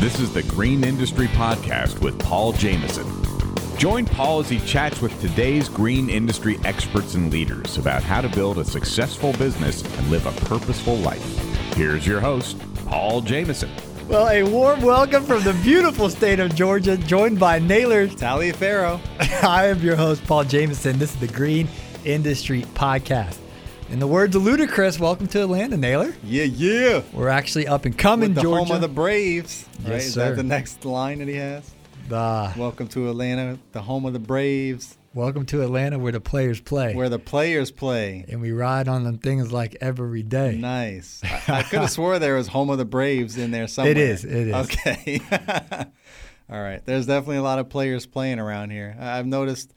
This is the Green Industry Podcast with Paul Jameson. Join Paul as he chats with today's green industry experts and leaders about how to build a successful business and live a purposeful life. Here's your host, Paul Jameson. Well, a warm welcome from the beautiful state of Georgia, joined by Naylor Taliaferro. I am your host, Paul Jameson. This is the Green Industry Podcast. In the words of Ludacris, welcome to Atlanta, Naylor. Yeah, yeah. We're actually up and coming, With the Georgia. home of the Braves. Yes, right? Is sir. that the next line that he has? The- Welcome to Atlanta, the home of the Braves, welcome to Atlanta, where the players play, where the players play. and we ride on them things like every day. Nice. I, I could have swore there was home of the Braves in there somewhere. It is, it is. Okay. All right. There's definitely a lot of players playing around here. I've noticed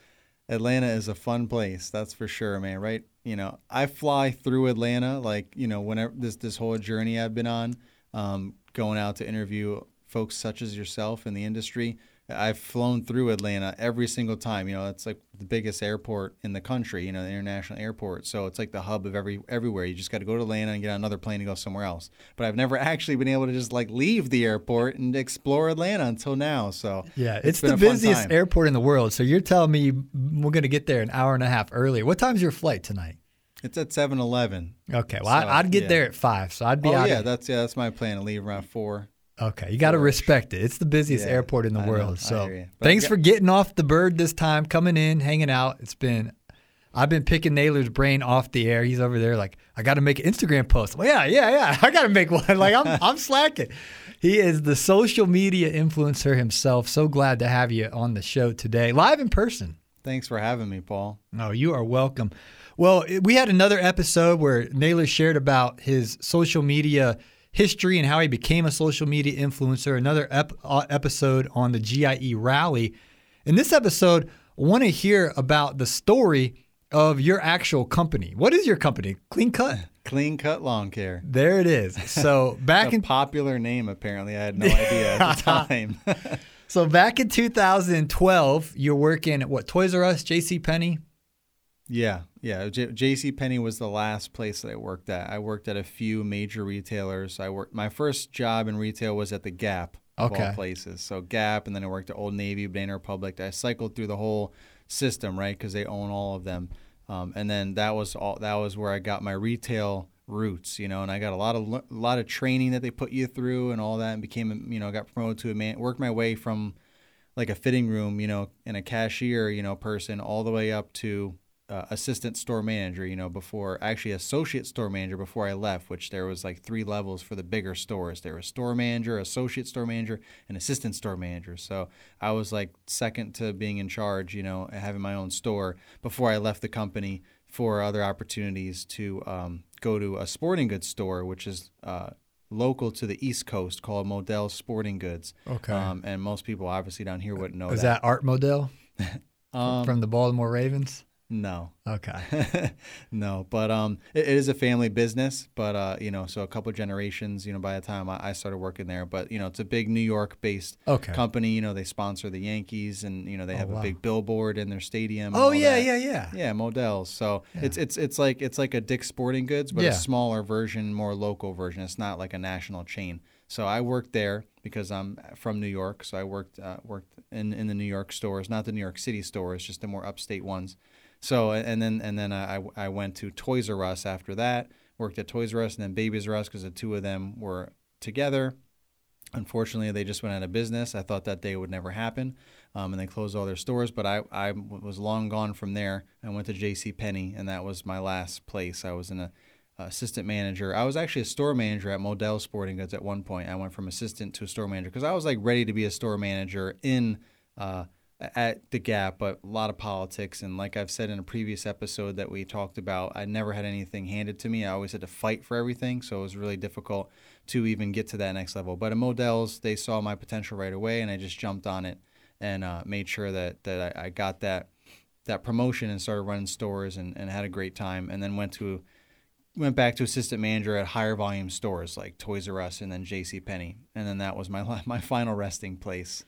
Atlanta is a fun place. That's for sure, man. Right? You know, I fly through Atlanta like you know whenever this this whole journey I've been on, um, going out to interview folks such as yourself in the industry. I've flown through Atlanta every single time. You know, it's like the biggest airport in the country. You know, the international airport. So it's like the hub of every everywhere. You just got to go to Atlanta and get on another plane and go somewhere else. But I've never actually been able to just like leave the airport and explore Atlanta until now. So Yeah, it's, the busiest airport in the world. So you're telling me we're going to get there an hour and a half earlier. What time's your flight tonight? It's at 7-Eleven. Okay, well, So, I'd get yeah. there at five, so I'd be Oh out. yeah, at- that's yeah, that's my plan to leave around four. Okay, you got to respect it. It's the busiest Yeah, airport in the I world. I So hear you. But thanks I for getting off the bird this time, coming in, hanging out. It's been, I've been picking Naylor's brain off the air. He's over there like, I got to make an Instagram post. Well, yeah, yeah, yeah. I got to make one. Like I'm, I'm slacking. He is the social media influencer himself. So glad to have you on the show today, live in person. Thanks for having me, Paul. No, you are welcome. Well, we had another episode where Naylor shared about his social media history and how he became a social media influencer. Another ep- uh, episode on the GIE rally. In this episode, I want to hear about the story of your actual company. What is your company? Clean Cut. Clean cut lawn care. There it is. So back a in popular name apparently. I had no idea at the time. so back in 2012, you're working at what Toys R Us, J.C. Penney. Yeah, yeah. J- J.C. Penney was the last place that I worked at. I worked at a few major retailers. I worked. My first job in retail was at the Gap. Of Okay. all places. So Gap, and then I worked at Old Navy, Banana Republic. I cycled through the whole system, right? Because they own all of them. Um, and then that was all. That was where I got my retail roots, you know. And I got a lot of a lot of training that they put you through and all that, and became, a- you know, got promoted to a man. Worked my way from like a fitting room, you know, and a cashier, you know, person, all the way up to uh, assistant store manager, you know, before actually associate store manager before I left, which there was like three levels for the bigger stores. There was store manager, associate store manager, and assistant store manager. So I was like second to being in charge, you know, having my own store before I left the company for other opportunities to um, go to a sporting goods store, which is uh, local to the East Coast called Modell Sporting Goods. Okay. Um, and most people obviously down here wouldn't know Was that. that Art Modell Um, from the Baltimore Ravens? No. Okay. no, but um, it, it is a family business. But uh, you know, so a couple generations, you know, by the time I, I started working there, but you know, it's a big New York-based Okay. company. You know, they sponsor the Yankees, and you know, they have wow. a big billboard in their stadium. Oh yeah, that. yeah, yeah. Yeah, Modell's. So it's it's it's like it's like a Dick's Sporting Goods, but Yeah. a smaller version, more local version. It's not like a national chain. So I worked there because I'm from New York. So I worked uh, worked in, in the New York stores, not the New York City stores, just the more upstate ones. So and then and then I I went to Toys R Us after that. Worked at Toys R Us and then Babies R Us because the two of them were together. Unfortunately, they just went out of business. I thought that day would never happen, um, and they closed all their stores. But I, I was long gone from there. I went to J.C. Penney, and that was my last place. I was in a assistant manager. I was actually a store manager at Modell Sporting Goods at one point. I went from assistant to a store manager because I was like ready to be a store manager in uh, at the Gap, but a lot of politics. And like I've said in a previous episode that we talked about, I never had anything handed to me. I always had to fight for everything, so it was really difficult to even get to that next level. But at Modell's, they saw my potential right away, and I just jumped on it and uh, made sure that that I, I got that that promotion and started running stores and, and had a great time. And then went to went back to assistant manager at higher volume stores like Toys R Us and then J.C. Penney, and then that was my my final resting place.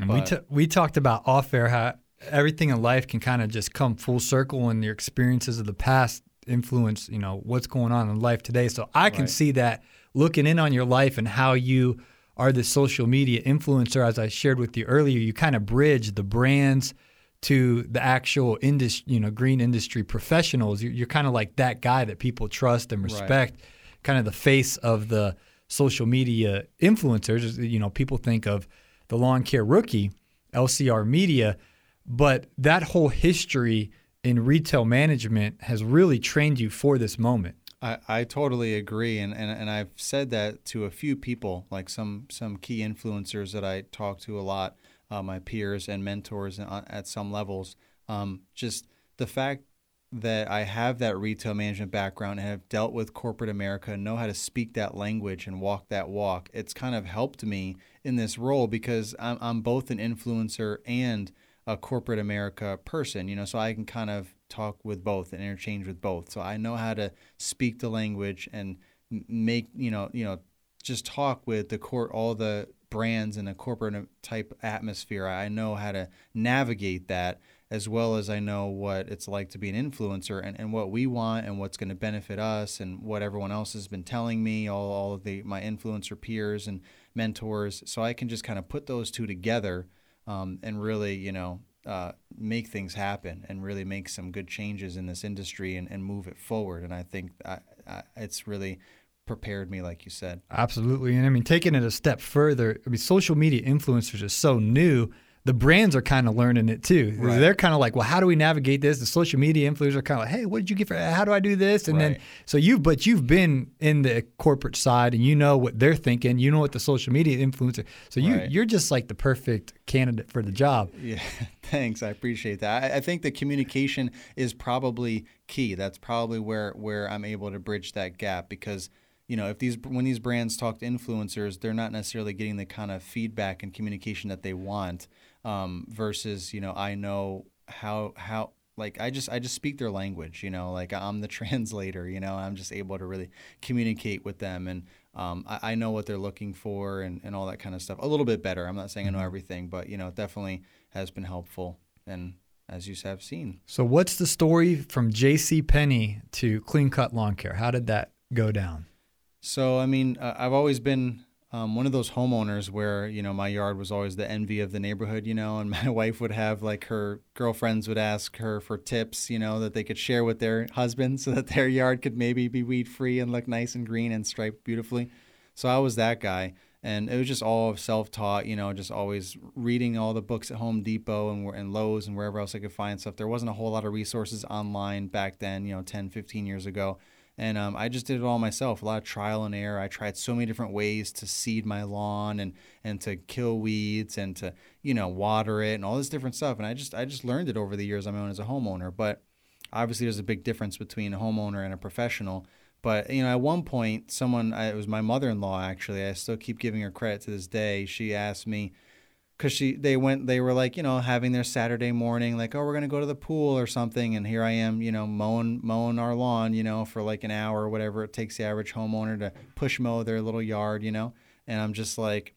And we t- we talked about off air how everything in life can kind of just come full circle, and your experiences of the past influence, you know, what's going on in life today. So I can Right. see that looking in on your life and how you are the social media influencer. As I shared with you earlier, you kind of bridge the brands to the actual industry, you know, green industry professionals. You're, you're kind of like that guy that people trust and respect, right. kind of the face of the social media influencers. You know, people think of the lawn care rookie, LCR Media, but that whole history in retail management has really trained you for this moment. I, I totally agree, and, and and I've said that to a few people, like some some key influencers that I talk to a lot, uh, my peers and mentors at some levels. Um, just the fact that I have that retail management background and have dealt with corporate America, know how to speak that language and walk that walk, it's kind of helped me in this role because I'm, I'm both an influencer and a corporate America person, you know, so I can kind of talk with both and interchange with both. So I know how to speak the language and make, you know, you know, just talk with the court, all the brands in a corporate type atmosphere. I know how to navigate that as well as I know what it's like to be an influencer and, and what we want and what's going to benefit us and what everyone else has been telling me, all, all of the my influencer peers and mentors. So I can just kind of put those two together um, and really, you know, uh, make things happen and really make some good changes in this industry and, and move it forward. And I think I, I, it's really prepared me, like you said. Absolutely. And I mean, taking it a step further, I mean, social media influencers are so new the brands are kind of learning it too. Right. They're kind of like, well, how do we navigate this? The social media influencers are kind of like, hey, what did you get for? How do I do this? And right. then so you, but you've been in the corporate side and you know what they're thinking. You know what the social media influencer. So you right. you're just like the perfect candidate for the job. Yeah, thanks. I appreciate that. I, I think the communication is probably key. That's probably where where I'm able to bridge that gap because you know, if these when these brands talk to influencers, they're not necessarily getting the kind of feedback and communication that they want um, versus you know I know how how like I just I just speak their language, you know, like I'm the translator, you know, I'm just able to really communicate with them and um, I, I, know what they're looking for and, and all that kind of stuff a little bit better. I'm not saying I know mm-hmm. everything, but you know, it definitely has been helpful and as you have seen. So what's the story from J.C. Penney to Clean Cut Lawn Care? How did that go down? So I mean, uh, I've always been um, one of those homeowners where you know my yard was always the envy of the neighborhood, you know, and my wife would have like her girlfriends would ask her for tips, you know, that they could share with their husbands so that their yard could maybe be weed free and look nice and green and striped beautifully. So I was that guy, and it was just all self taught, you know, just always reading all the books at Home Depot and and Lowe's and wherever else I could find stuff. There wasn't a whole lot of resources online back then, you know, 10, 15 years ago. And um, I just did it all myself, a lot of trial and error. I tried so many different ways to seed my lawn and, and to kill weeds and to, you know, water it and all this different stuff. And I just I just learned it over the years on as a homeowner. But obviously there's a big difference between a homeowner and a professional. But you know, at one point, someone it was my mother-in-law actually. I still keep giving her credit to this day. She asked me, because she they went they were like you know having their Saturday morning like oh we're gonna go to the pool or something and here I am you know mowing mowing our lawn you know for like an hour or whatever it takes the average homeowner to push mow their little yard you know? And I'm just like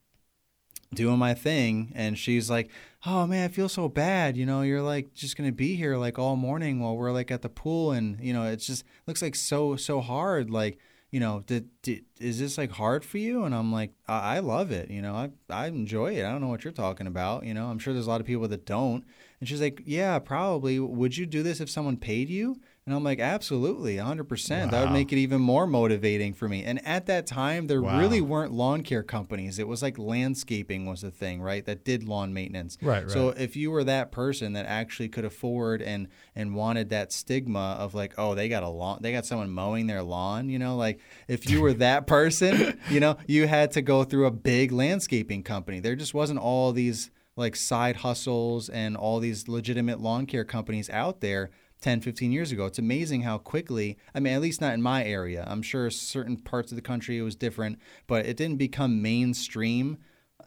doing my thing and she's like oh man i feel so bad you know you're like just gonna be here like all morning while we're like at the pool and you know it just looks like so so hard like you know, did, did, is this like hard for you? And I'm like, I, I love it. You know, I, I enjoy it. I don't know what you're talking about. You know, I'm sure there's a lot of people that don't. And she's like, yeah, probably. Would you do this if someone paid you? And I'm like, absolutely, 100%. Wow. That would make it even more motivating for me. And at that time, there wow. really weren't lawn care companies. It was like landscaping was the thing, right? That did lawn maintenance. Right, right. So if you were that person that actually could afford and and wanted that stigma of like, oh, they got a lawn, they got someone mowing their lawn, you know, like if you were that person, you know, you had to go through a big landscaping company. There just wasn't all these like side hustles and all these legitimate lawn care companies out there 10, 15 years ago. It's amazing how quickly, I mean, at least not in my area. I'm sure certain parts of the country it was different, but it didn't become mainstream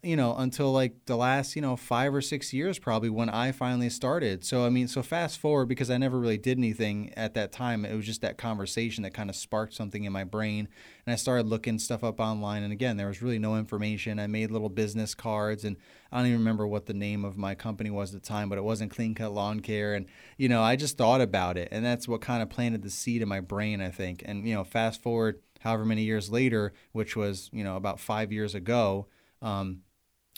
you know, until like the last, you know, five or six years probably when I finally started. So, I mean, so fast forward because I never really did anything at that time. It was just that conversation that kind of sparked something in my brain. And I started looking stuff up online. And again, there was really no information. I made little business cards and I don't even remember what the name of my company was at the time, but it wasn't Clean Cut Lawn Care. And, you know, I just thought about it. And that's what kind of planted the seed in my brain, I think. And, you know, fast forward however many years later, which was, you know, about five years ago um,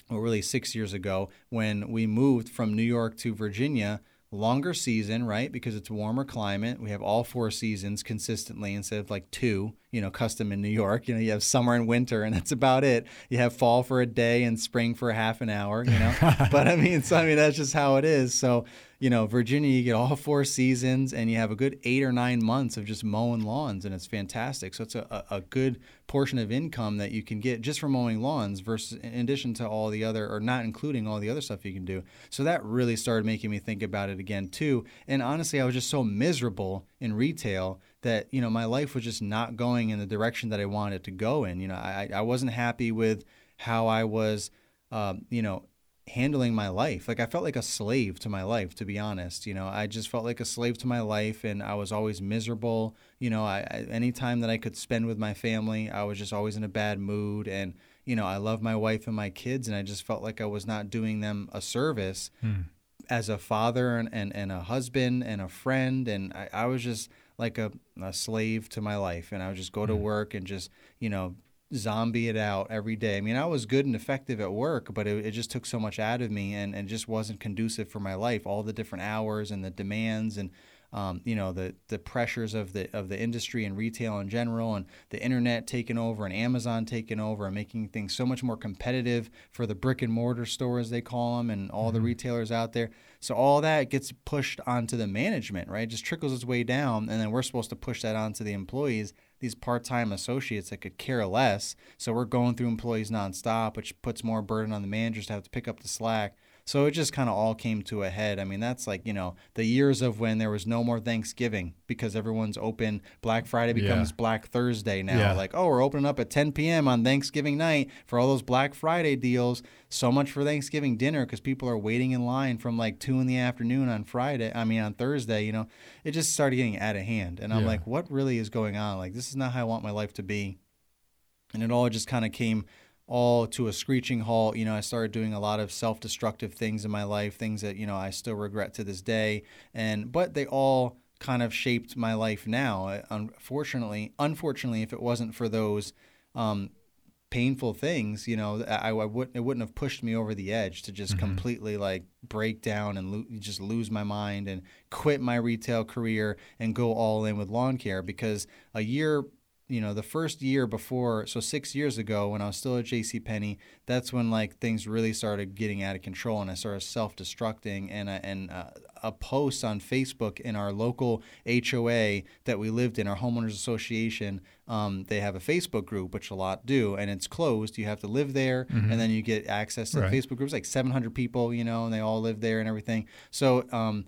well, really six years ago when we moved from New York to Virginia. Longer season, right? Because it's warmer climate. We have all four seasons consistently instead of like two, you know, custom in New York. You know, you have summer and winter, and that's about it. You have fall for a day and spring for half an hour, you know. but I mean, so I mean, that's just how it is. So you know, Virginia, you get all four seasons and you have a good eight or nine months of just mowing lawns, and it's fantastic. So it's a, a good portion of income that you can get just from mowing lawns versus in addition to all the other, or not including all the other stuff you can do. So that really started making me think about it again, too. And honestly, I was just so miserable in retail that, you know, my life was just not going in the direction that I wanted to go in. You know, I, I wasn't happy with how I was, um, you know, handling my life. Like I felt like a slave to my life, to be honest. You know, I just felt like a slave to my life, and I was always miserable. You know, I, I any time that I could spend with my family, I was just always in a bad mood, and you know, I love my wife and my kids, and I just felt like I was not doing them a service hmm. as a father and, and, and a husband and a friend, and I, I was just like a, a slave to my life, and I would just go to hmm. work and just you know zombie it out every day. I mean, I was good and effective at work, but it, it just took so much out of me and, and just wasn't conducive for my life. All the different hours and the demands and um, you know the the pressures of the of the industry and retail in general, and the internet taking over and Amazon taking over and making things so much more competitive for the brick and mortar stores they call them and all mm-hmm. the retailers out there. So all that gets pushed onto the management, right? It just trickles its way down, and then we're supposed to push that onto the employees these part-time associates that could care less. So we're going through employees nonstop, which puts more burden on the managers to have to pick up the slack. So it just kind of all came to a head. I mean, that's like, you know, the years of when there was no more Thanksgiving because everyone's open. Black Friday becomes yeah. Black Thursday now. Yeah. Like, oh, we're opening up at 10 p.m. on Thanksgiving night for all those Black Friday deals. So much for Thanksgiving dinner because people are waiting in line from like 2 in the afternoon on Friday. I mean, on Thursday, you know, it just started getting out of hand. And I'm yeah. like, what really is going on? Like, this is not how I want my life to be. And it all just kind of came all to a screeching halt. You know, I started doing a lot of self-destructive things in my life, things that you know I still regret to this day. And but they all kind of shaped my life now. Unfortunately, unfortunately, if it wasn't for those um, painful things, you know, I, I wouldn't it wouldn't have pushed me over the edge to just mm-hmm. completely like break down and lo- just lose my mind and quit my retail career and go all in with lawn care because a year you know the first year before so six years ago when i was still at jc penney that's when like things really started getting out of control and i started self-destructing and, uh, and uh, a post on facebook in our local hoa that we lived in our homeowners association um, they have a facebook group which a lot do and it's closed you have to live there mm-hmm. and then you get access to right. the facebook groups like 700 people you know and they all live there and everything so um,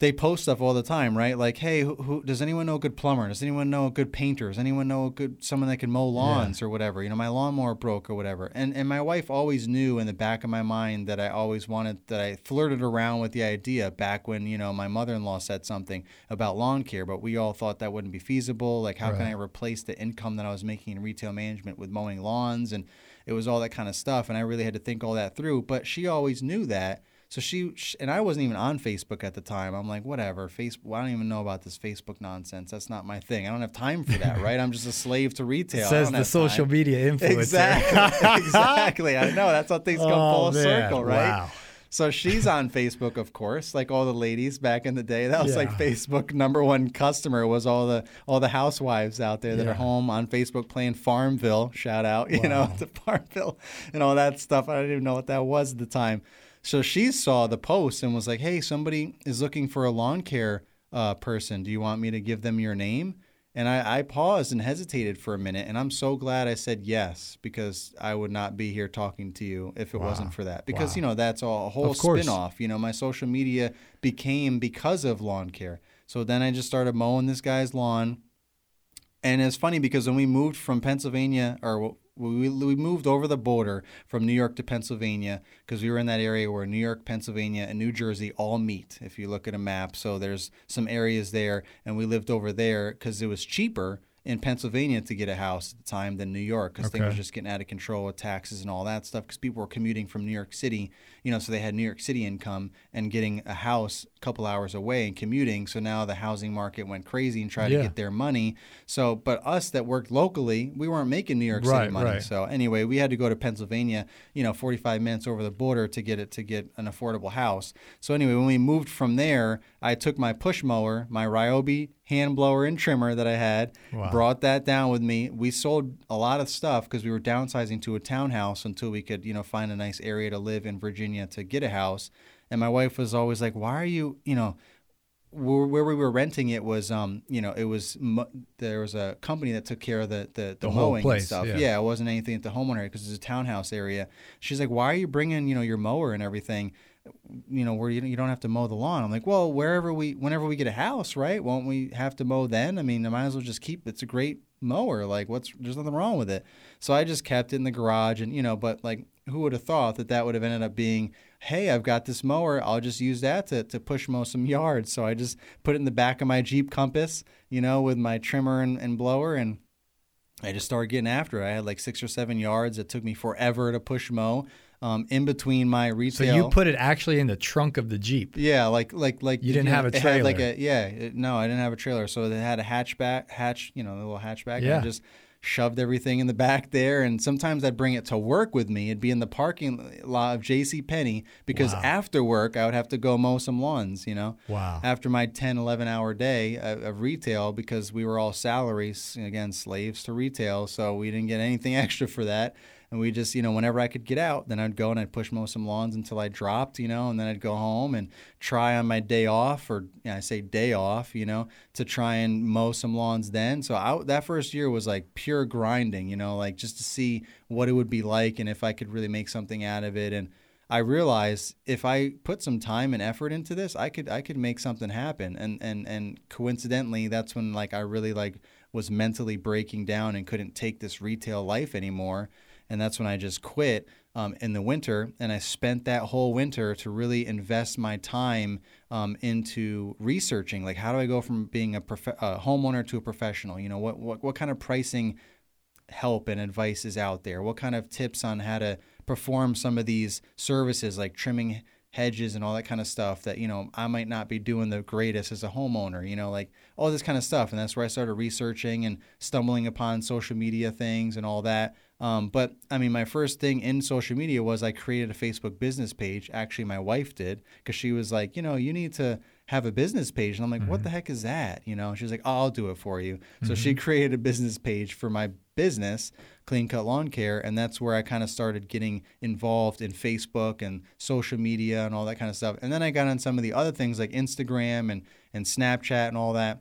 they post stuff all the time, right? Like, hey, who, who, does anyone know a good plumber? Does anyone know a good painter? Does anyone know a good someone that can mow lawns yeah. or whatever? You know, my lawnmower broke or whatever. And and my wife always knew in the back of my mind that I always wanted that I flirted around with the idea back when you know my mother-in-law said something about lawn care, but we all thought that wouldn't be feasible. Like, how right. can I replace the income that I was making in retail management with mowing lawns? And it was all that kind of stuff. And I really had to think all that through. But she always knew that. So she, she, and I wasn't even on Facebook at the time. I'm like, whatever, Facebook. I don't even know about this Facebook nonsense. That's not my thing. I don't have time for that, right? I'm just a slave to retail. Says the social time. media influencer. Exactly. exactly. I know. That's how things come oh, full man. circle, right? Wow. So she's on Facebook, of course, like all the ladies back in the day. That was yeah. like Facebook number one customer was all the all the housewives out there that yeah. are home on Facebook playing Farmville. Shout out, you wow. know, to Farmville and all that stuff. I didn't even know what that was at the time. So she saw the post and was like, "Hey, somebody is looking for a lawn care uh, person. Do you want me to give them your name?" And I, I, paused and hesitated for a minute, and I'm so glad I said yes because I would not be here talking to you if it wow. wasn't for that. Because wow. you know that's a whole spin off. You know, my social media became because of lawn care. So then I just started mowing this guy's lawn, and it's funny because when we moved from Pennsylvania, or we, we moved over the border from New York to Pennsylvania because we were in that area where New York, Pennsylvania, and New Jersey all meet. If you look at a map, so there's some areas there, and we lived over there because it was cheaper in Pennsylvania to get a house at the time than New York because things were just getting out of control with taxes and all that stuff because people were commuting from New York City, you know, so they had New York City income and getting a house a couple hours away and commuting. So now the housing market went crazy and tried Yeah. to get their money. So, but us that worked locally, we weren't making New York City Right, money. right. So anyway, we had to go to Pennsylvania, you know, 45 minutes over the border to get it to get an affordable house. So anyway, when we moved from there, I took my push mower, my Ryobi hand blower and trimmer that I had, Wow. brought that down with me. We sold a lot of stuff because we were downsizing to a townhouse until we could, you know, find a nice area to live in Virginia to get a house. And my wife was always like, "Why are you, you know?" where where we were renting it was um you know it was there was a company that took care of the the, the, The mowing place, and stuff yeah. yeah. it wasn't anything at the homeowner because it's a townhouse area she's like why are you bringing you know your mower and everything you know where you, you don't have to mow the lawn i'm like well wherever we whenever we get a house right won't we have to mow then i mean i might as well just keep it's a great mower like what's there's nothing wrong with it so i just kept it in the garage and you know but like who would have thought that that would have ended up being hey i've got this mower i'll just use that to, to push mow some yards so i just put it in the back of my jeep compass you know with my trimmer and, and blower and I just started getting after it. I had like six or seven yards. It took me forever to push mow. Um, in between my retail, So you put it actually in the trunk of the Jeep. Yeah, like like like You didn't know, have a had like trailer. a yeah, it, no, I didn't have a trailer. So it had a hatchback, hatch, you know, the little hatchback. And Yeah. I just shoved everything in the back there, and sometimes I'd bring it to work with me. It'd be in the parking lot of J.C. Penney because Wow. after work I would have to go mow some lawns. You know, Wow. after my 10, 11 hour day of, of retail because we were all salaries, again, slaves to retail. So we didn't get anything extra for that. And we just, you know, whenever I could get out, then I'd go and I'd push mow some lawns until I dropped, you know, and then I'd go home and try on my day off, or you know, I say day off, you know, to try and mow some lawns then. So I, that first year was like pure grinding, you know, like just to see what it would be like and if I could really make something out of it. And I realized if I put some time and effort into this, I could I could make something happen. And and and coincidentally, that's when like I really like was mentally breaking down and couldn't take this retail life anymore. And that's when I just quit um, in the winter. And I spent that whole winter to really invest my time um, into researching, like how do I go from being a, prof- a homeowner to a professional? You know, what what what kind of pricing help and advice is out there? What kind of tips on how to perform some of these services like trimming hedges and all that kind of stuff that, you know, I might not be doing the greatest as a homeowner, you know, like all this kind of stuff. And that's where I started researching and stumbling upon social media things and all that. Um, but I mean, my first thing in social media was I created a Facebook business page. Actually, my wife did because she was like, you know, you need to have a business page. And I'm like, what the heck is that? You know, she's like, oh, I'll do it for you. So she created a business page for my business, Clean Cut Lawn Care. And that's where I kind of started getting involved in Facebook and social media and all that kind of stuff. And then I got on some of the other things like Instagram and, and Snapchat and all that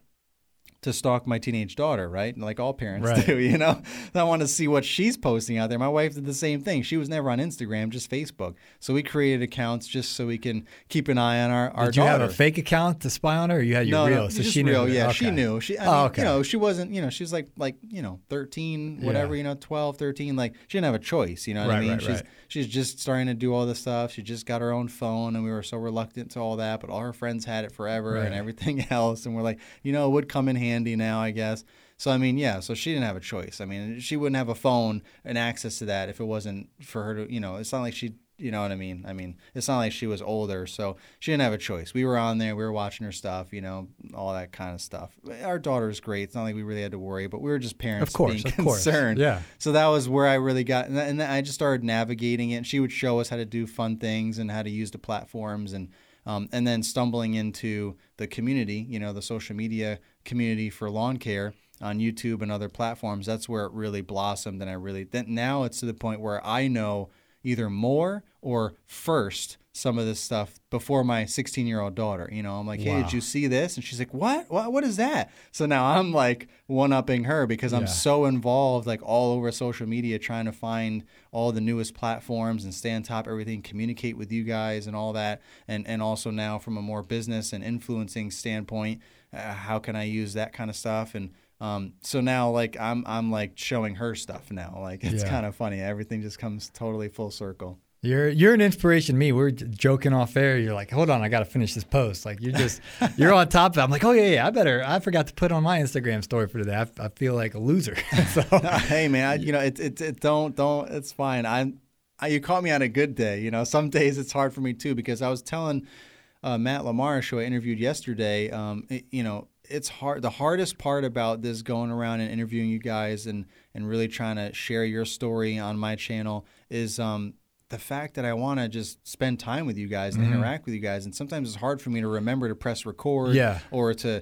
to stalk my teenage daughter, right? Like all parents Right. do, you know? I want to see what she's posting out there. My wife did the same thing. She was never on Instagram, just Facebook. So we created accounts just so we can keep an eye on our, our Did you daughter. have a fake account to spy on her, or you had your no, real? no, so she knew. real. Yeah, she knew. She, I Oh, okay. you know, she wasn't, you know, she was like, like, you know, 13, whatever, Yeah. you know, 12, 13. Like, she didn't have a choice, you know what I mean? right, she's, right. she's just starting to do all this stuff. She just got her own phone, and we were so reluctant to all that, but all her friends had it forever and everything else. And we're like, you know, it would come in handy now, I guess. So, I mean, yeah, so she didn't have a choice. I mean, she wouldn't have a phone and access to that if it wasn't for her to, you know, it's not like she, you know what I mean? I mean, it's not like she was older, so she didn't have a choice. We were on there, we were watching her stuff, you know, all that kind of stuff. Our daughter's great. It's not like we really had to worry, but we were just parents Of course, being of course. concerned. Yeah. So that was where I really got, and, and then I just started navigating it. And she would show us how to do fun things and how to use the platforms, and um, and then stumbling into the community, you know, the social media community for lawn care on YouTube and other platforms. That's where it really blossomed, and I really then now it's to the point where I know either more or first some of this stuff before my 16 year old daughter. You know, I'm like, hey, Wow. did you see this? And she's like, what? What? What is that? So now I'm like one upping her because I'm Yeah. so involved, like all over social media, trying to find all the newest platforms and stay on top of everything, communicate with you guys and all that. And, and also now from a more business and influencing standpoint, uh, how can I use that kind of stuff? And, um, so now like I'm, I'm like showing her stuff now. Like it's Yeah. kind of funny. Everything just comes totally full circle. You're you're an inspiration to me. We're joking off air. You're like, hold on, I got to finish this post. Like you're just you're on top of it. I'm like, oh yeah, yeah, I better. I forgot to put on my Instagram story for today. I, I feel like a loser. so hey man, I, you know it, it, it don't don't it's fine. I'm I, you caught me on a good day. You know, some days it's hard for me too because I was telling uh, Matt Lamarche, who I interviewed yesterday, um, it, you know, it's hard. The hardest part about this going around and interviewing you guys and and really trying to share your story on my channel is um, the fact that I want to just spend time with you guys and Mm-hmm. interact with you guys. And sometimes it's hard for me to remember to press record Yeah. or to.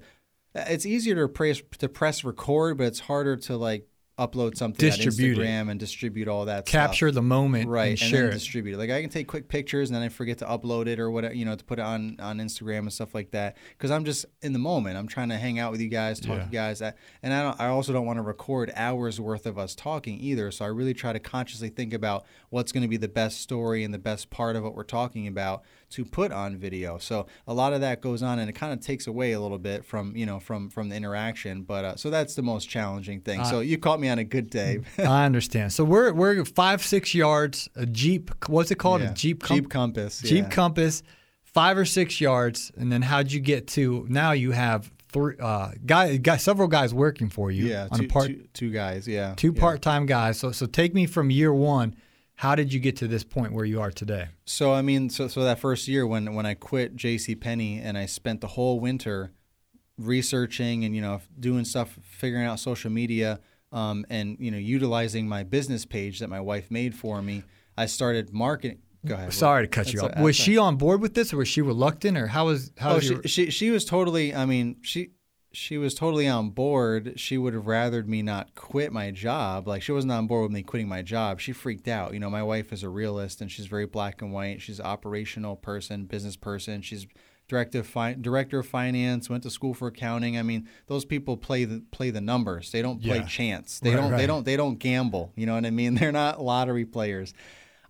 It's easier to press to press record, but it's harder to like upload something Distribute on Instagram and distribute all that stuff. Capture the moment right and share then it. distribute it. Like i can take quick pictures and then i forget to upload it or whatever you know to put it on on instagram and stuff like that. Because i'm just in the moment. I'm trying to hang out with you guys talk Yeah. to you guys. I- and i don't i also don't want to record hours worth of us talking either. So i really try to consciously think about what's going to be the best story and the best part of what we're talking about to put on video so a lot of that goes on and it kind of takes away a little bit from you know from from the interaction but uh, so that's the most challenging thing so you caught me on a good day I understand. So we're we're five six yards. A jeep. What's it called? Yeah. A jeep. Com- Jeep Compass. Jeep yeah. Compass. Five or six yards, and then how'd you get to? Now you have three uh, guy, guy, several guys working for you Yeah, on two, a part two, two guys. Yeah, two yeah. part-time guys. So so take me from year one. How did you get to this point where you are today? So I mean, so so that first year when when I quit J.C. Penney and I spent the whole winter researching and you know doing stuff, figuring out social media, um, and you know utilizing my business page that my wife made for me. I started marketing. Go ahead. Sorry to cut you off. Was she on board with this, or was she reluctant, or how was how Oh, was she, your, she she was totally. I mean, she she was totally on board. She would have rathered me not quit my job. Like she wasn't on board with me quitting my job. She freaked out. You know, my wife is a realist and she's very black and white. She's an operational person, business person. She's director of fi- director of finance. Went to school for accounting. I mean, those people play the play the numbers. They don't play Yeah. chance. They Right, don't. right. They don't. They don't gamble. You know what I mean? They're not lottery players.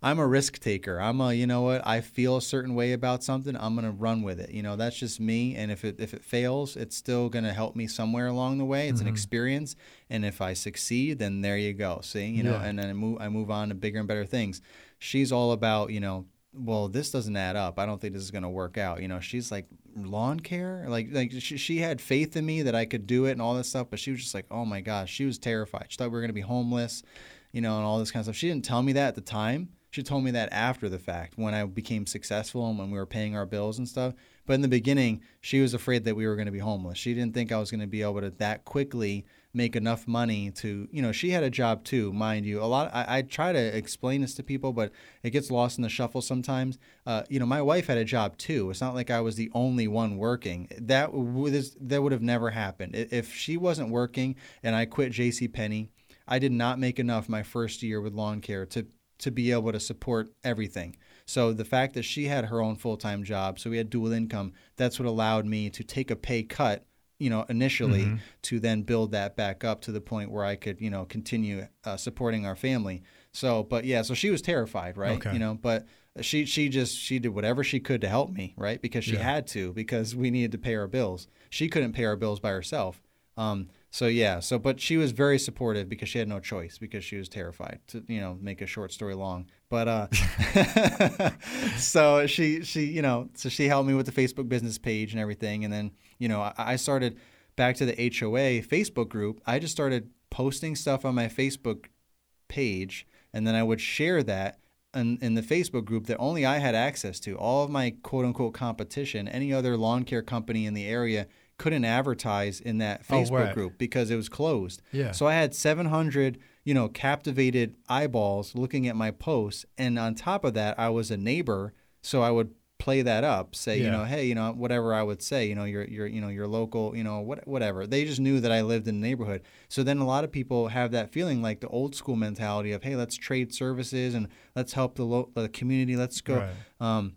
I'm a risk taker. I'm a, you know what? I feel a certain way about something. I'm gonna run with it. You know, that's just me. And if it if it fails, it's still gonna help me somewhere along the way. It's Mm-hmm. an experience. And if I succeed, then there you go. See, you know, Yeah. and then I move I move on to bigger and better things. She's all about, you know, well, this doesn't add up. I don't think this is gonna work out. You know, she's like lawn care, like like she, she had faith in me that I could do it and all this stuff. But she was just like, oh my gosh, she was terrified. She thought we were gonna be homeless you know, and all this kind of stuff. She didn't tell me that at the time. She told me that after the fact when I became successful and when we were paying our bills and stuff. But in the beginning, she was afraid that we were going to be homeless. She didn't think I was going to be able to that quickly make enough money to, you know, she had a job too, mind you. A lot, I, I try to explain this to people, but it gets lost in the shuffle sometimes. Uh, you know, my wife had a job too. It's not like I was the only one working. That that would have never happened if she wasn't working and I quit J.C. Penney. I did not make enough my first year with lawn care to to be able to support everything. So the fact that she had her own full time job, so we had dual income, that's what allowed me to take a pay cut, you know, initially to then build that back up to the point where I could, you know, continue uh, supporting our family. So, but yeah, so she was terrified, right? Okay. You know, but she she just she did whatever she could to help me, right? Because she Yeah. had to because we needed to pay our bills. She couldn't pay our bills by herself. Um, so yeah, so but she was very supportive because she had no choice because she was terrified to you know make a short story long. But uh, so she she you know so she helped me with the Facebook business page and everything, and then you know I, I started back to the HOA Facebook group. I just started posting stuff on my Facebook page, and then I would share that in, in the Facebook group that only I had access to. All of my quote unquote competition, any other lawn care company in the area couldn't advertise in that Oh, Facebook right. group because it was closed. Yeah. So I had 700, you know, captivated eyeballs looking at my posts, and on top of that, I was a neighbor, so I would play that up, say, you know, hey, you know, whatever I would say, you know, you're, you're, you know, your local, you know, what, whatever. They just knew that I lived in the neighborhood. So then a lot of people have that feeling like the old school mentality of, hey, let's trade services and let's help the lo- the community. Let's go. Right. Um,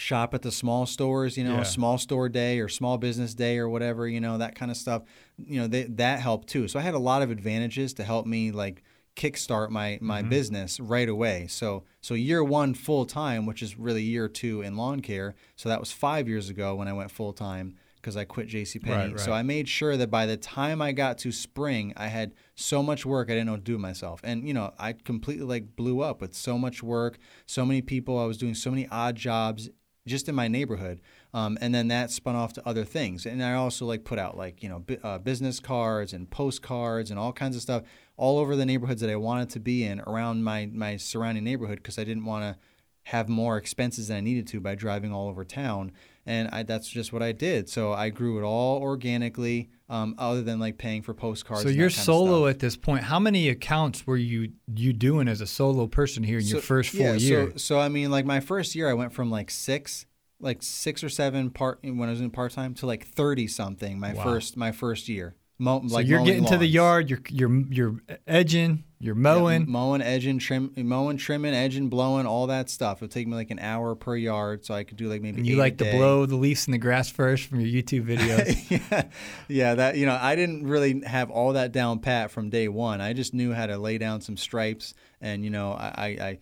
shop at the small stores, you know, Yeah. small store day or small business day or whatever, you know, that kind of stuff. You know, they, that helped too. So I had a lot of advantages to help me like kickstart my my Mm-hmm. business right away. So so year one full time, which is really year two in lawn care. So that was five years ago when I went full time. Because I quit JCPenney. Right, right. So I made sure that by the time I got to spring, I had so much work I didn't know what to do myself. And you know, I completely like blew up with so much work, so many people. I was doing so many odd jobs just in my neighborhood. Um, and then that spun off to other things. And I also like put out like you know uh, business cards and postcards and all kinds of stuff all over the neighborhoods that I wanted to be in around my my surrounding neighborhood because I didn't want to have more expenses than I needed to by driving all over town. And I, that's just what I did. So I grew it all organically, um, other than like paying for postcards. So and you're that kind of solo at this point. How many accounts were you you doing as a solo person here in your So- first full yeah, year? So, so I mean, like my first year, I went from like six, like six or seven part when I was in part time to like thirty something. My Wow. first, my first year. Mo- So like you're mowing getting to the yard. You're you're you're edging. You're Yeah, mowing. mowing, edging, trim, mowing, trimming, edging, blowing, all that stuff. It'll take me like an hour per yard, so I could do like maybe. and you like to day. blow the leaves in the grass first from your YouTube videos. yeah, yeah. That you know, I didn't really have all that down pat from day one. I just knew how to lay down some stripes, and you know, I, I, I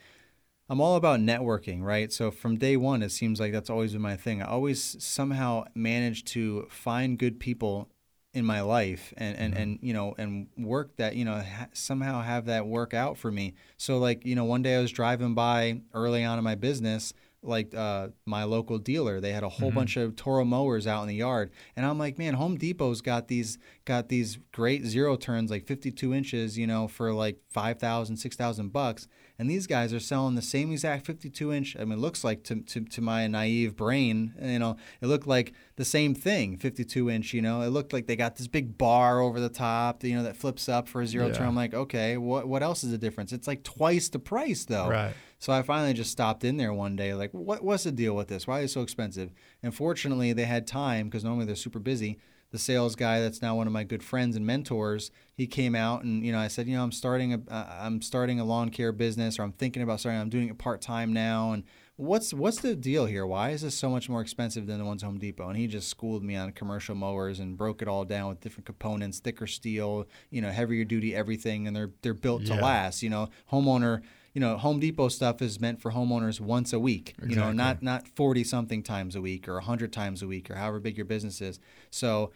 I'm all about networking, right? So from day one, it seems like that's always been my thing. I always somehow managed to find good people in my life and and, and you know and work that you know ha- somehow have that work out for me. So like you know one day i was driving by early on in my business like uh, my local dealer. They had a whole bunch of toro mowers out in the yard. And i'm like man home depot's got these got these great zero turns like 52 inches you know for like 5000 6000 bucks and these guys are selling the same exact 52 inch i mean it looks like to, to, to my naive brain you know it looked like the same thing 52 inch you know it looked like they got this big bar over the top you know that flips up for a zero Yeah. turn i'm like okay what, what else is the difference it's like twice the price though Right. so I finally just stopped in there one day, like, what, what's the deal with this? Why is it so expensive? And fortunately, they had time because normally they're super busy. The sales guy, that's now one of my good friends and mentors, he came out and you know I said, you know, I'm starting a uh, I'm starting a lawn care business, or I'm thinking about starting. I'm doing it part time now, and what's what's the deal here? Why is this so much more expensive than the ones Home Depot? And he just schooled me on commercial mowers and broke it all down with different components, thicker steel, you know, heavier duty everything, and they're they're built to last. You know, homeowner you know, Home Depot stuff is meant for homeowners once a week. You know, not not forty something times a week or hundred times a week or however big your business is. So,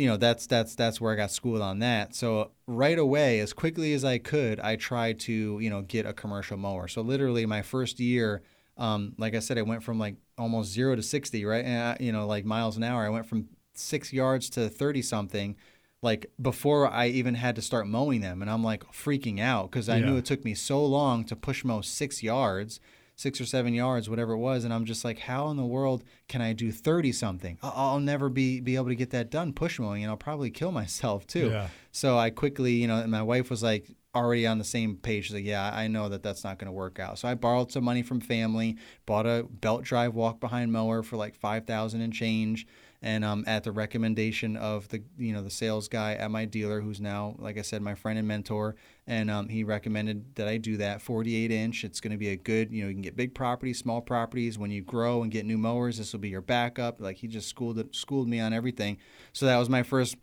you know, that's that's that's where I got schooled on that. So right away, as quickly as I could, I tried to you know get a commercial mower. So literally, my first year. Um, like I said, I went from like almost zero to 60, right? And I, you know, like miles an hour. I went from six yards to 30 something like before I even had to start mowing them. And I'm like freaking out because I knew it took me so long to push mow six yards, six or seven yards, whatever it was. And I'm just like, how in the world can I do 30 something? I'll never be, be able to get that done push mowing and I'll probably kill myself too. Yeah. So I quickly, you know, and my wife was like already on the same page. She's like, yeah, I know that that's not going to work out. So I borrowed some money from family, bought a belt drive walk behind mower for like 5,000 and change. And um, at the recommendation of the, you know, the sales guy at my dealer, who's now, like I said, my friend and mentor, and um, he recommended that I do that 48 inch. It's going to be a good, you know, you can get big properties, small properties. When you grow and get new mowers, this will be your backup. Like he just schooled schooled me on everything. So that was my first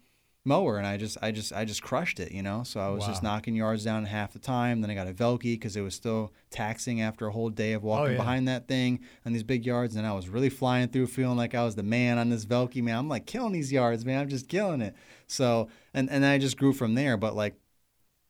mower and I just I just I just crushed it, you know. So I was just knocking yards down half the time. Then I got a Velke because it was still taxing after a whole day of oh, walking Oh, yeah. behind that thing on these big yards. And I was really flying through, feeling like I was the man on this Velke, man. I'm like killing these yards, man. I'm just killing it. So and and I just grew from there. But like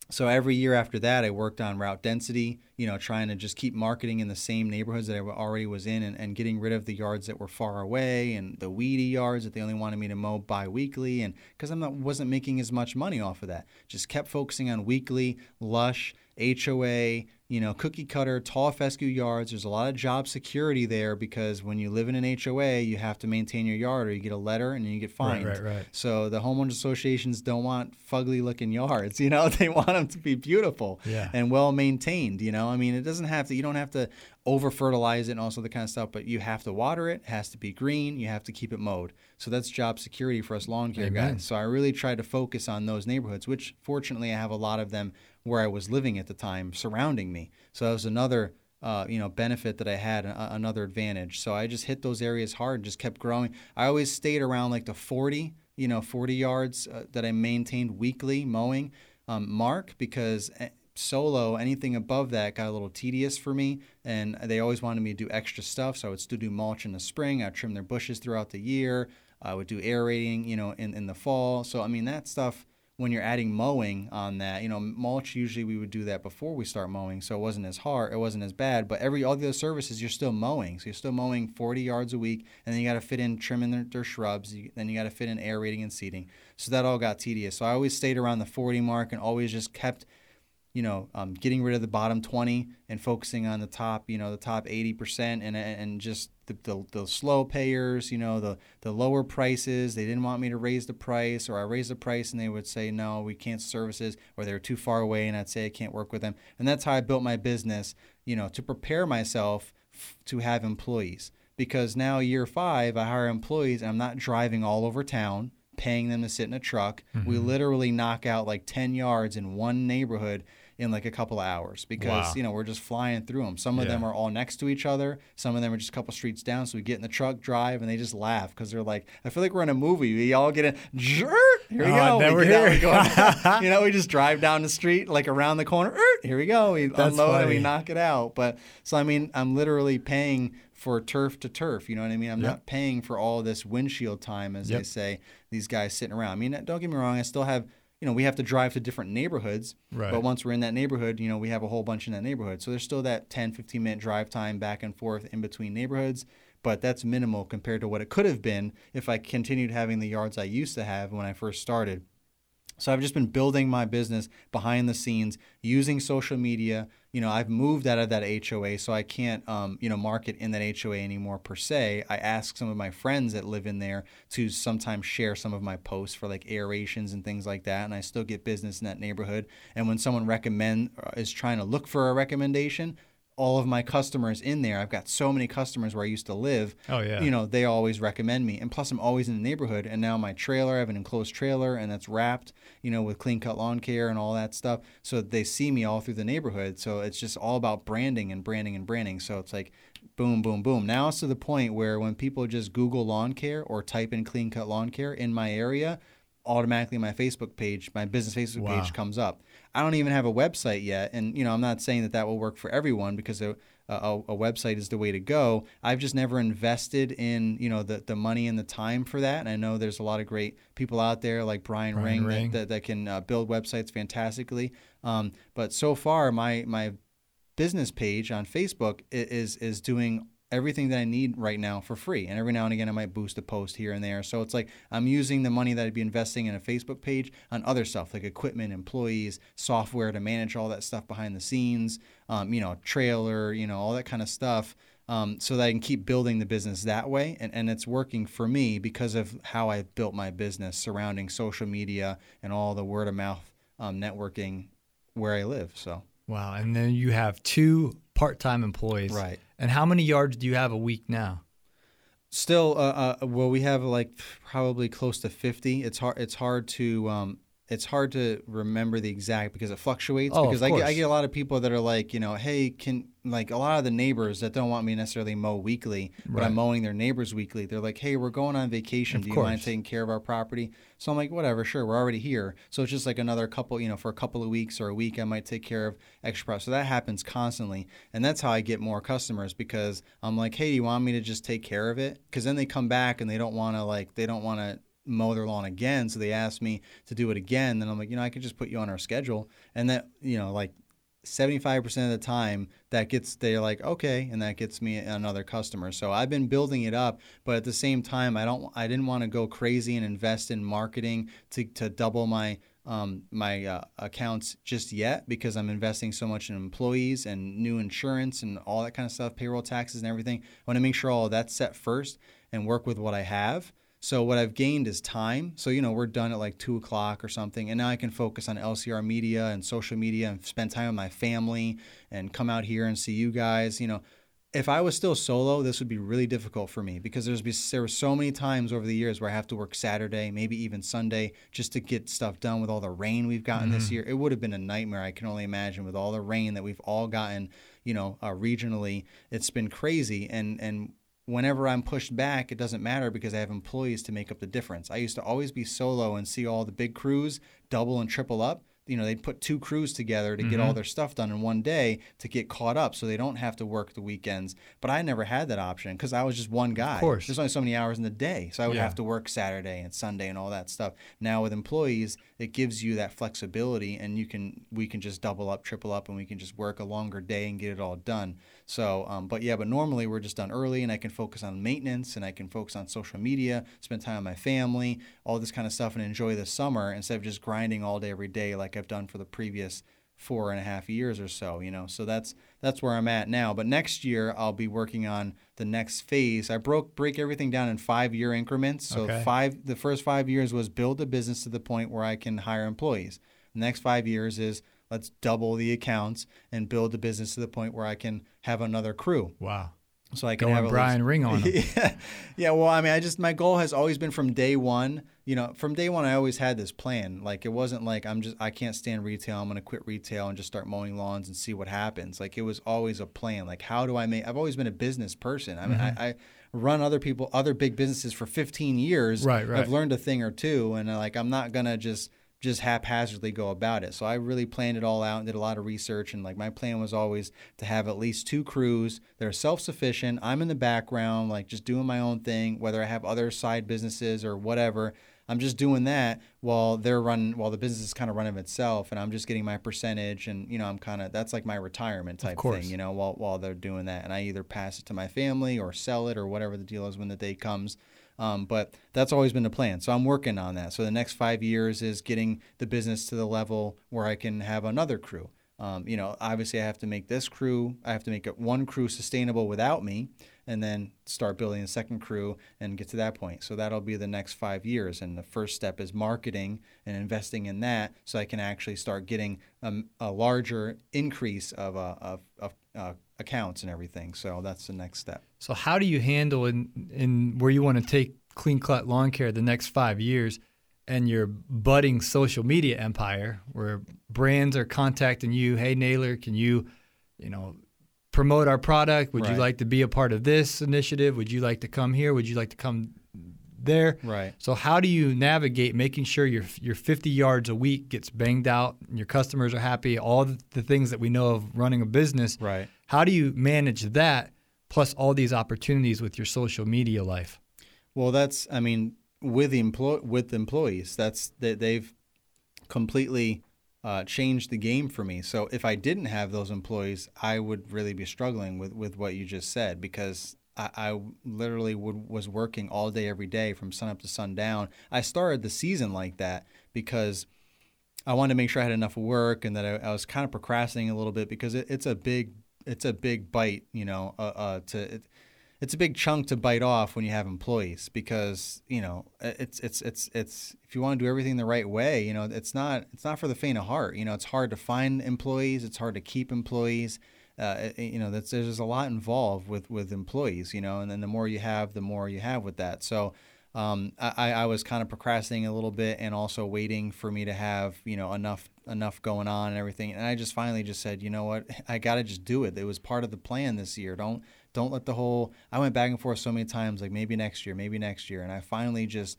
so every year after that, I worked on route density, you know, trying to just keep marketing in the same neighborhoods that I already was in and, and getting rid of the yards that were far away and the weedy yards that they only wanted me to mow bi-weekly. And because I'm wasn't making as much money off of that, just kept focusing on weekly, lush, HOA, you know, cookie cutter, tall fescue yards. There's a lot of job security there because when you live in an HOA, you have to maintain your yard or you get a letter and then you get fined. right, right. right. So the homeowners associations don't want fugly looking yards, you know, they want them to be beautiful Yeah. and well maintained, you know. I mean, it doesn't have to you don't have to over fertilize it and also the kind of stuff, but you have to water it, it has to be green, you have to keep it mowed. So that's job security for us lawn care Amen. guys. So I really tried to focus on those neighborhoods, which fortunately I have a lot of them where I was living at the time surrounding me. So that was another uh, you know benefit that I had, a, another advantage. So I just hit those areas hard, and just kept growing. I always stayed around like the 40, you know, 40 yards uh, that I maintained weekly mowing um, mark because eh, solo anything above that got a little tedious for me and they always wanted me to do extra stuff so i would still do mulch in the spring i'd trim their bushes throughout the year I would do aerating, you know, in, in the fall. So I mean that stuff when you're adding mowing on that, you know, mulch usually we would do that before we start mowing, so it wasn't as hard, it wasn't as bad. But every all the other services, you're still mowing, so you're still mowing 40 yards a week, and then you got to fit in trimming their, their shrubs, you, then you got to fit in aerating and seeding. So that all got tedious. So I always stayed around the 40 mark and always just kept you know, um, getting rid of the bottom 20 and focusing on the top, you know, the top 80% and, and just the, the, the, slow payers, you know, the, the lower prices. They didn't want me to raise the price or I raised the price and they would say, no, we can't services or they're too far away and I'd say I can't work with them. And that's how I built my business, you know, to prepare myself f- to have employees. Because now year five, I hire employees and I'm not driving all over town paying them to sit in a truck. Mm-hmm. We literally knock out like 10 yards in one neighborhood in like a couple of hours because wow. you know we're just flying through them. Some of yeah. them are all next to each other. Some of them are just a couple streets down. So we get in the truck, drive, and they just laugh because they're like, I feel like we're in a movie. We all get in. Here we oh, go. We we're here. Out, you know, we just drive down the street like around the corner. Here we go. We That's unload funny. and we knock it out. But so I mean, I'm literally paying for turf to turf. You know what I mean? I'm yep. not paying for all this windshield time, as yep. they say. These guys sitting around. I mean, don't get me wrong. I still have you know, we have to drive to different neighborhoods. Right. But once we're in that neighborhood, you know, we have a whole bunch in that neighborhood. So there's still that 10, 15 minute drive time back and forth in between neighborhoods. But that's minimal compared to what it could have been if I continued having the yards I used to have when I first started. So I've just been building my business behind the scenes using social media. You know, I've moved out of that HOA, so I can't, um, you know, market in that HOA anymore per se. I ask some of my friends that live in there to sometimes share some of my posts for like aerations and things like that, and I still get business in that neighborhood. And when someone recommend uh, is trying to look for a recommendation, all of my customers in there. I've got so many customers where I used to live. Oh yeah. You know, they always recommend me, and plus I'm always in the neighborhood. And now my trailer, I have an enclosed trailer, and that's wrapped, you know, with clean cut lawn care and all that stuff. So they see me all through the neighborhood. So it's just all about branding and branding and branding. So it's like, boom, boom, boom. Now it's to the point where when people just Google lawn care or type in clean cut lawn care in my area, automatically my Facebook page, my business Facebook wow. page comes up. I don't even have a website yet, and you know I'm not saying that that will work for everyone because a, a, a, website is the way to go. I've just never invested in you know the, the money and the time for that, and I know there's a lot of great people out there like Brian, Brian Ring, Ring. That, that, that, can uh, build websites fantastically. Um, but so far, my my business page on Facebook is is doing everything that I need right now for free. And every now and again, I might boost a post here and there. So it's like I'm using the money that I'd be investing in a Facebook page on other stuff like equipment, employees, software to manage all that stuff behind the scenes, um, you know, trailer, you know, all that kind of stuff. Um, so that I can keep building the business that way. And, and it's working for me because of how I've built my business surrounding social media and all the word of mouth um, networking where I live. So. Wow. And then you have two part time employees. Right. And how many yards do you have a week now? Still, uh, uh, well, we have like probably close to 50. It's hard. It's hard to um, it's hard to remember the exact because it fluctuates. Oh, because I get, I get a lot of people that are like, you know, hey, can like a lot of the neighbors that don't want me necessarily mow weekly, but right. I'm mowing their neighbors weekly. They're like, hey, we're going on vacation. Of Do you course. mind taking care of our property? So I'm like, whatever, sure, we're already here. So it's just like another couple, you know, for a couple of weeks or a week, I might take care of extra property. So that happens constantly, and that's how I get more customers because I'm like, hey, do you want me to just take care of it? Because then they come back and they don't want to like they don't want to mow their lawn again. So they asked me to do it again. Then I'm like, you know, I could just put you on our schedule. And that, you know, like 75% of the time that gets they're like okay and that gets me another customer so i've been building it up but at the same time i don't i didn't want to go crazy and invest in marketing to, to double my um, my uh, accounts just yet because i'm investing so much in employees and new insurance and all that kind of stuff payroll taxes and everything i want to make sure all that's set first and work with what i have so what I've gained is time. So you know we're done at like two o'clock or something, and now I can focus on LCR media and social media and spend time with my family and come out here and see you guys. You know, if I was still solo, this would be really difficult for me because there's be, there were so many times over the years where I have to work Saturday, maybe even Sunday, just to get stuff done. With all the rain we've gotten mm-hmm. this year, it would have been a nightmare. I can only imagine with all the rain that we've all gotten. You know, uh, regionally, it's been crazy, and and whenever I'm pushed back, it doesn't matter because I have employees to make up the difference. I used to always be solo and see all the big crews double and triple up. you know they'd put two crews together to get all mm-hmm. their stuff done in one day to get caught up so they don't have to work the weekends but i never had that option because i was just one guy course. there's only so many hours in the day so i would Yeah. have to work saturday and sunday and all that stuff now with employees it gives you that flexibility and you can we can just double up triple up and we can just work a longer day and get it all done so um, but yeah but normally we're just done early and i can focus on maintenance and i can focus on social media spend time with my family all this kind of stuff and enjoy the summer instead of just grinding all day every day like i've done for the previous four and a half years or so you know? So that's that's where i'm at now. But next year i'll be working on the next phase. I broke break everything down in five year increments. So Okay. five the first five years was build a business to the point where i can hire employees. The next five years is let's double the accounts and build the business to the point where i can have another crew Wow. so I can Going have Brian Ring on yeah, yeah. Well, I mean, I just my goal has always been from day one. You know, from day one, I always had this plan. Like it wasn't like I'm just I can't stand retail. I'm gonna quit retail and just start mowing lawns and see what happens. Like it was always a plan. Like how do I make? I've always been a business person. I mean, Mm-hmm. I, I run other people other big businesses for 15 years. Right, right. I've learned a thing or two, and like I'm not gonna just just haphazardly go about it. So I really planned it all out and did a lot of research. And like my plan was always to have at least two crews that are self sufficient. I'm in the background, like just doing my own thing, whether I have other side businesses or whatever. I'm just doing that while they're running, while the business is kind of running itself, and I'm just getting my percentage, and you know, I'm kind of that's like my retirement type thing, you know, while while they're doing that, and I either pass it to my family or sell it or whatever the deal is when the day comes. Um, but that's always been the plan. So I'm working on that. So the next five years is getting the business to the level where I can have another crew. Um, you know, obviously I have to make this crew, I have to make it one crew sustainable without me, and then start building a second crew and get to that point. So that'll be the next five years. And the first step is marketing and investing in that, so I can actually start getting um, a larger increase of uh, of, of uh, accounts and everything. So that's the next step. So how do you handle in in where you want to take Clean Cut Lawn Care the next five years, and your budding social media empire, where brands are contacting you, hey Naylor, can you, you know, promote our product? Would you like to be a part of this initiative? Would you like to come here? Would you like to come there? Right. So how do you navigate making sure your your 50 yards a week gets banged out, and your customers are happy, all the, the things that we know of running a business? Right. How do you manage that plus all these opportunities with your social media life? Well, that's I mean with employ with employees, that's that they've completely uh, changed the game for me. So if I didn't have those employees, I would really be struggling with with what you just said because. I, I literally would, was working all day, every day from sun up to sundown. I started the season like that because I wanted to make sure I had enough work and that I, I was kind of procrastinating a little bit because it, it's a big it's a big bite, you know, uh, uh, to it, it's a big chunk to bite off when you have employees because you know it's it's it's it's if you want to do everything the right way, you know, it's not it's not for the faint of heart. You know, it's hard to find employees, it's hard to keep employees. Uh, you know, that's there's a lot involved with with employees. You know, and then the more you have, the more you have with that. So um, I, I was kind of procrastinating a little bit and also waiting for me to have you know enough enough going on and everything. And I just finally just said you know what? I got to just do it. It was part of the plan this year. Don't don't let the whole I went back and forth so many times like maybe next year maybe next year. And I finally just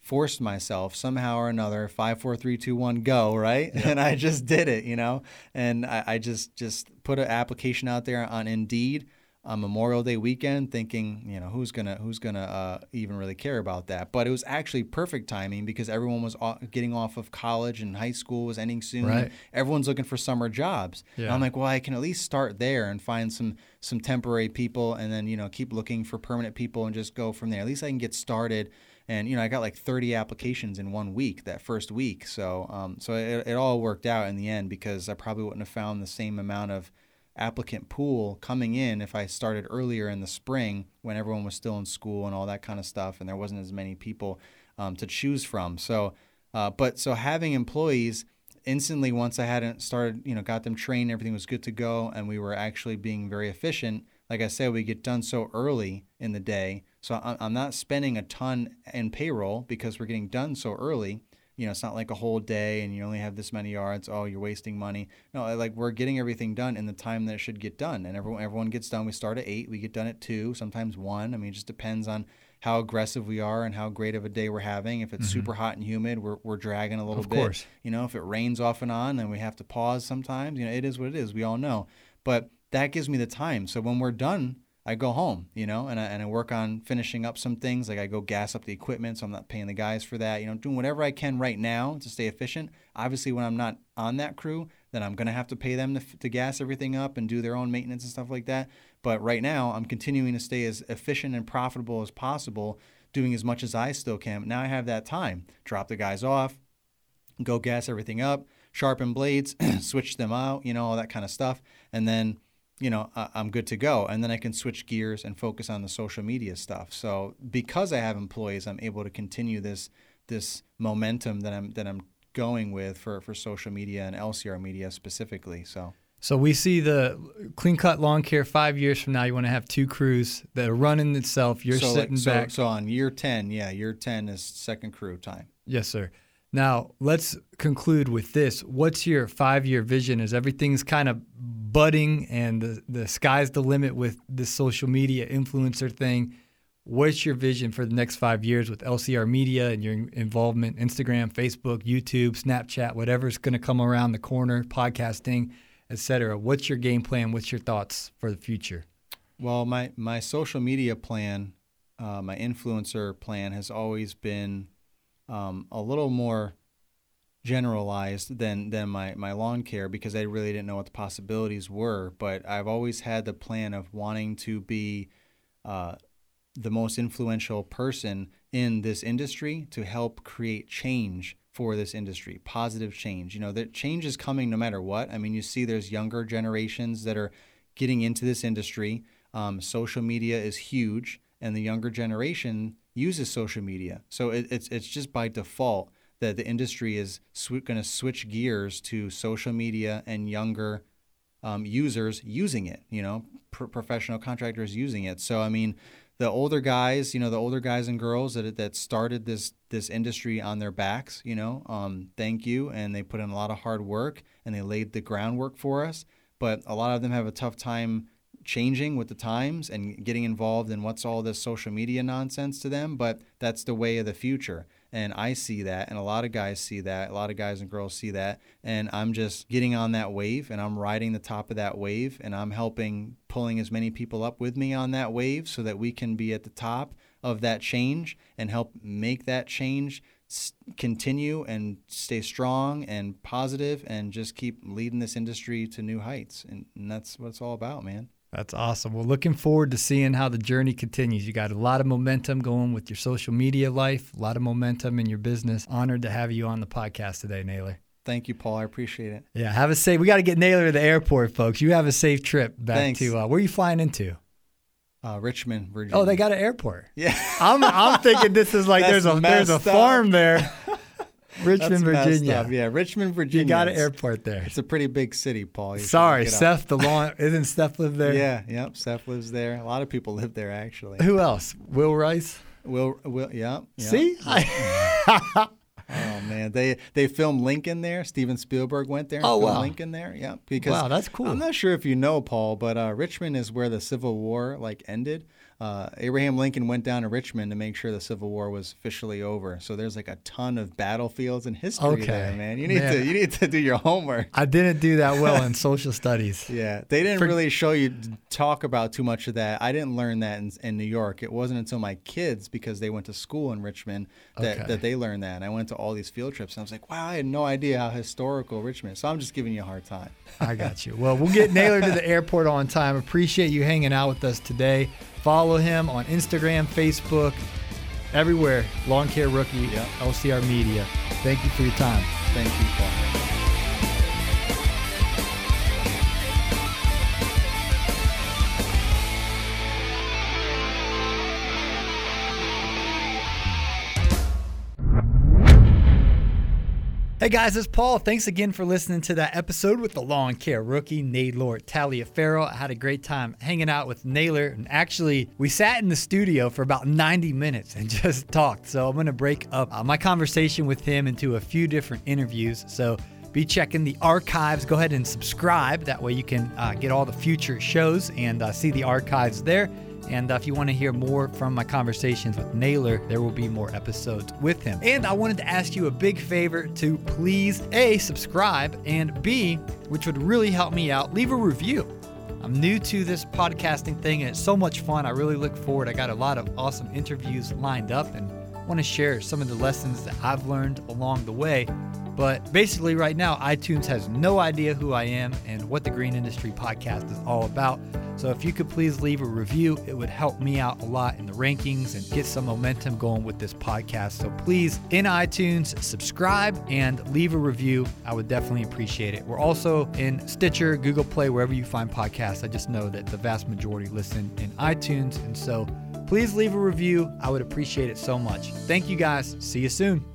forced myself somehow or another five four three two one go right? And I just did it you know? And I, I just just put an application out there on Indeed on Memorial Day weekend, thinking, you know, who's gonna who's gonna uh, even really care about that? But it was actually perfect timing because everyone was o- getting off of college and high school was ending soon. Right. Everyone's looking for summer jobs. And Yeah. I'm like, well, I can at least start there and find some some temporary people, and then you know keep looking for permanent people and just go from there. At least I can get started. And you know, I got like 30 applications in one week that first week. So um, so it, it all worked out in the end because I probably wouldn't have found the same amount of applicant pool coming in if I started earlier in the spring when everyone was still in school and all that kind of stuff, and there wasn't as many people um, to choose from. So, uh, but so having employees instantly once I hadn't started, you know, got them trained, everything was good to go, and we were actually being very efficient. Like I said, we get done so early in the day, so I'm I'm not spending a ton in payroll because we're getting done so early. You know, it's not like a whole day and you only have this many yards. Oh, you're wasting money. No, like we're getting everything done in the time that it should get done, and everyone everyone gets done. We start at eight, we get done at two, sometimes one. I mean, it just depends on how aggressive we are and how great of a day we're having. If it's mm-hmm. super hot and humid, we're, we're dragging a little of bit. Course. You know, if it rains off and on, then we have to pause sometimes. You know, it is what it is. We all know. But that gives me the time. So when we're done, I go home, you know, and I, and I work on finishing up some things. Like I go gas up the equipment, so I'm not paying the guys for that. You know, doing whatever I can right now to stay efficient. Obviously, when I'm not on that crew, then I'm gonna have to pay them to, to gas everything up and do their own maintenance and stuff like that. But right now, I'm continuing to stay as efficient and profitable as possible, doing as much as I still can. Now I have that time. Drop the guys off, go gas everything up, sharpen blades, switch them out, you know, all that kind of stuff, and then you know, I'm good to go. And then I can switch gears and focus on the social media stuff. So because I have employees, I'm able to continue this this momentum that I'm that I'm going with for, for social media and LCR media specifically. So so we see the clean cut lawn care five years from now. You want to have two crews that are running itself. You're so sitting like, back. So, so on year ten, yeah, year ten is second crew time. Yes, sir. Now, let's conclude with this. What's your five year vision as everything's kind of budding and the, the sky's the limit with this social media influencer thing? What's your vision for the next five years with LCR Media and your involvement, Instagram, Facebook, YouTube, Snapchat, whatever's going to come around the corner, podcasting, etc. What's your game plan? What's your thoughts for the future? Well, my, my social media plan, uh, my influencer plan has always been um, a little more generalized than than my my lawn care because I really didn't know what the possibilities were. But I've always had the plan of wanting to be uh, the most influential person in this industry to help create change for this industry, positive change. You know, that change is coming no matter what. I mean, you see, there's younger generations that are getting into this industry. Um, social media is huge, and the younger generation uses social media. So it, it's it's just by default that the industry is sw- going to switch gears to social media and younger um, users using it. You know, pr- professional contractors using it. So I mean, the older guys, you know, the older guys and girls that that started this this industry on their backs. You know, um, thank you, and they put in a lot of hard work and they laid the groundwork for us. But a lot of them have a tough time changing with the times and getting involved in what's all this social media nonsense to them, but that's the way of the future. And I see that, and a lot of guys see that, a lot of guys and girls see that. And I'm just getting on that wave and I'm riding the top of that wave and I'm helping pulling as many people up with me on that wave so that we can be at the top of that change and help make that change continue and stay strong and positive and just keep leading this industry to new heights. And, and that's what it's all about, man. That's awesome. Well, looking forward to seeing how the journey continues. You got a lot of momentum going with your social media life, a lot of momentum in your business. Honored to have you on the podcast today, Naylor. Thank you, Paul. I appreciate it. Yeah, have a safe. We got to get Naylor to the airport, folks. You have a safe trip back Thanks. to uh, where are you flying into? Uh, Richmond, Virginia. Oh, they got an airport. Yeah, I'm I'm thinking this is like there's a there's a farm there. Richmond, Virginia. Yeah, Richmond, Virginia. You got an airport there. It's a pretty big city, Paul. You Sorry, Seth. The lawn isn't Seth live there? Yeah, yep. Seth lives there. A lot of people live there actually. Who else? Will Rice. Will, Will, yeah. yeah. See. oh man, they they filmed Lincoln there. Steven Spielberg went there. oh wow, Lincoln there. Yeah, because wow, that's cool. I'm not sure if you know, Paul, but uh, Richmond is where the Civil War like ended uh, Abraham Lincoln went down to Richmond to make sure the Civil War was officially over. So there's like a ton of battlefields in history okay. there, man. You need man. to you need to do your homework. I didn't do that well in social studies. Yeah, they didn't For, really show you talk about too much of that. I didn't learn that in, in, New York. It wasn't until my kids, because they went to school in Richmond, that, okay. that they learned that. And I went to all these field trips, and I was like, wow, I had no idea how historical Richmond. Is. So I'm just giving you a hard time. I got you. Well, we'll get Naylor to the airport on time. Appreciate you hanging out with us today. Follow him on Instagram, Facebook, everywhere. Lawn Care Rookie, yep. LCR Media. Thank you for your time. Thank you, Paul. Hey guys, it's Paul. Thanks again for listening to that episode with the lawn care rookie, Naylor Taliaferro. I had a great time hanging out with Naylor. And actually, we sat in the studio for about 90 minutes and just talked. So I'm going to break up uh, my conversation with him into a few different interviews. So be checking the archives. Go ahead and subscribe. That way you can uh, get all the future shows and uh, see the archives there. And uh, if you want to hear more from my conversations with Naylor, there will be more episodes with him. And I wanted to ask you a big favor to please A, subscribe, and B, which would really help me out, leave a review. I'm new to this podcasting thing and it's so much fun. I really look forward. I got a lot of awesome interviews lined up and want to share some of the lessons that I've learned along the way. But basically, right now, iTunes has no idea who I am and what the Green Industry Podcast is all about. So if you could please leave a review, it would help me out a lot in the rankings and get some momentum going with this podcast. So please, in iTunes, subscribe and leave a review. I would definitely appreciate it. We're also in Stitcher, Google Play, wherever you find podcasts. I just know that the vast majority listen in iTunes. And so please leave a review. I would appreciate it so much. Thank you guys. See you soon.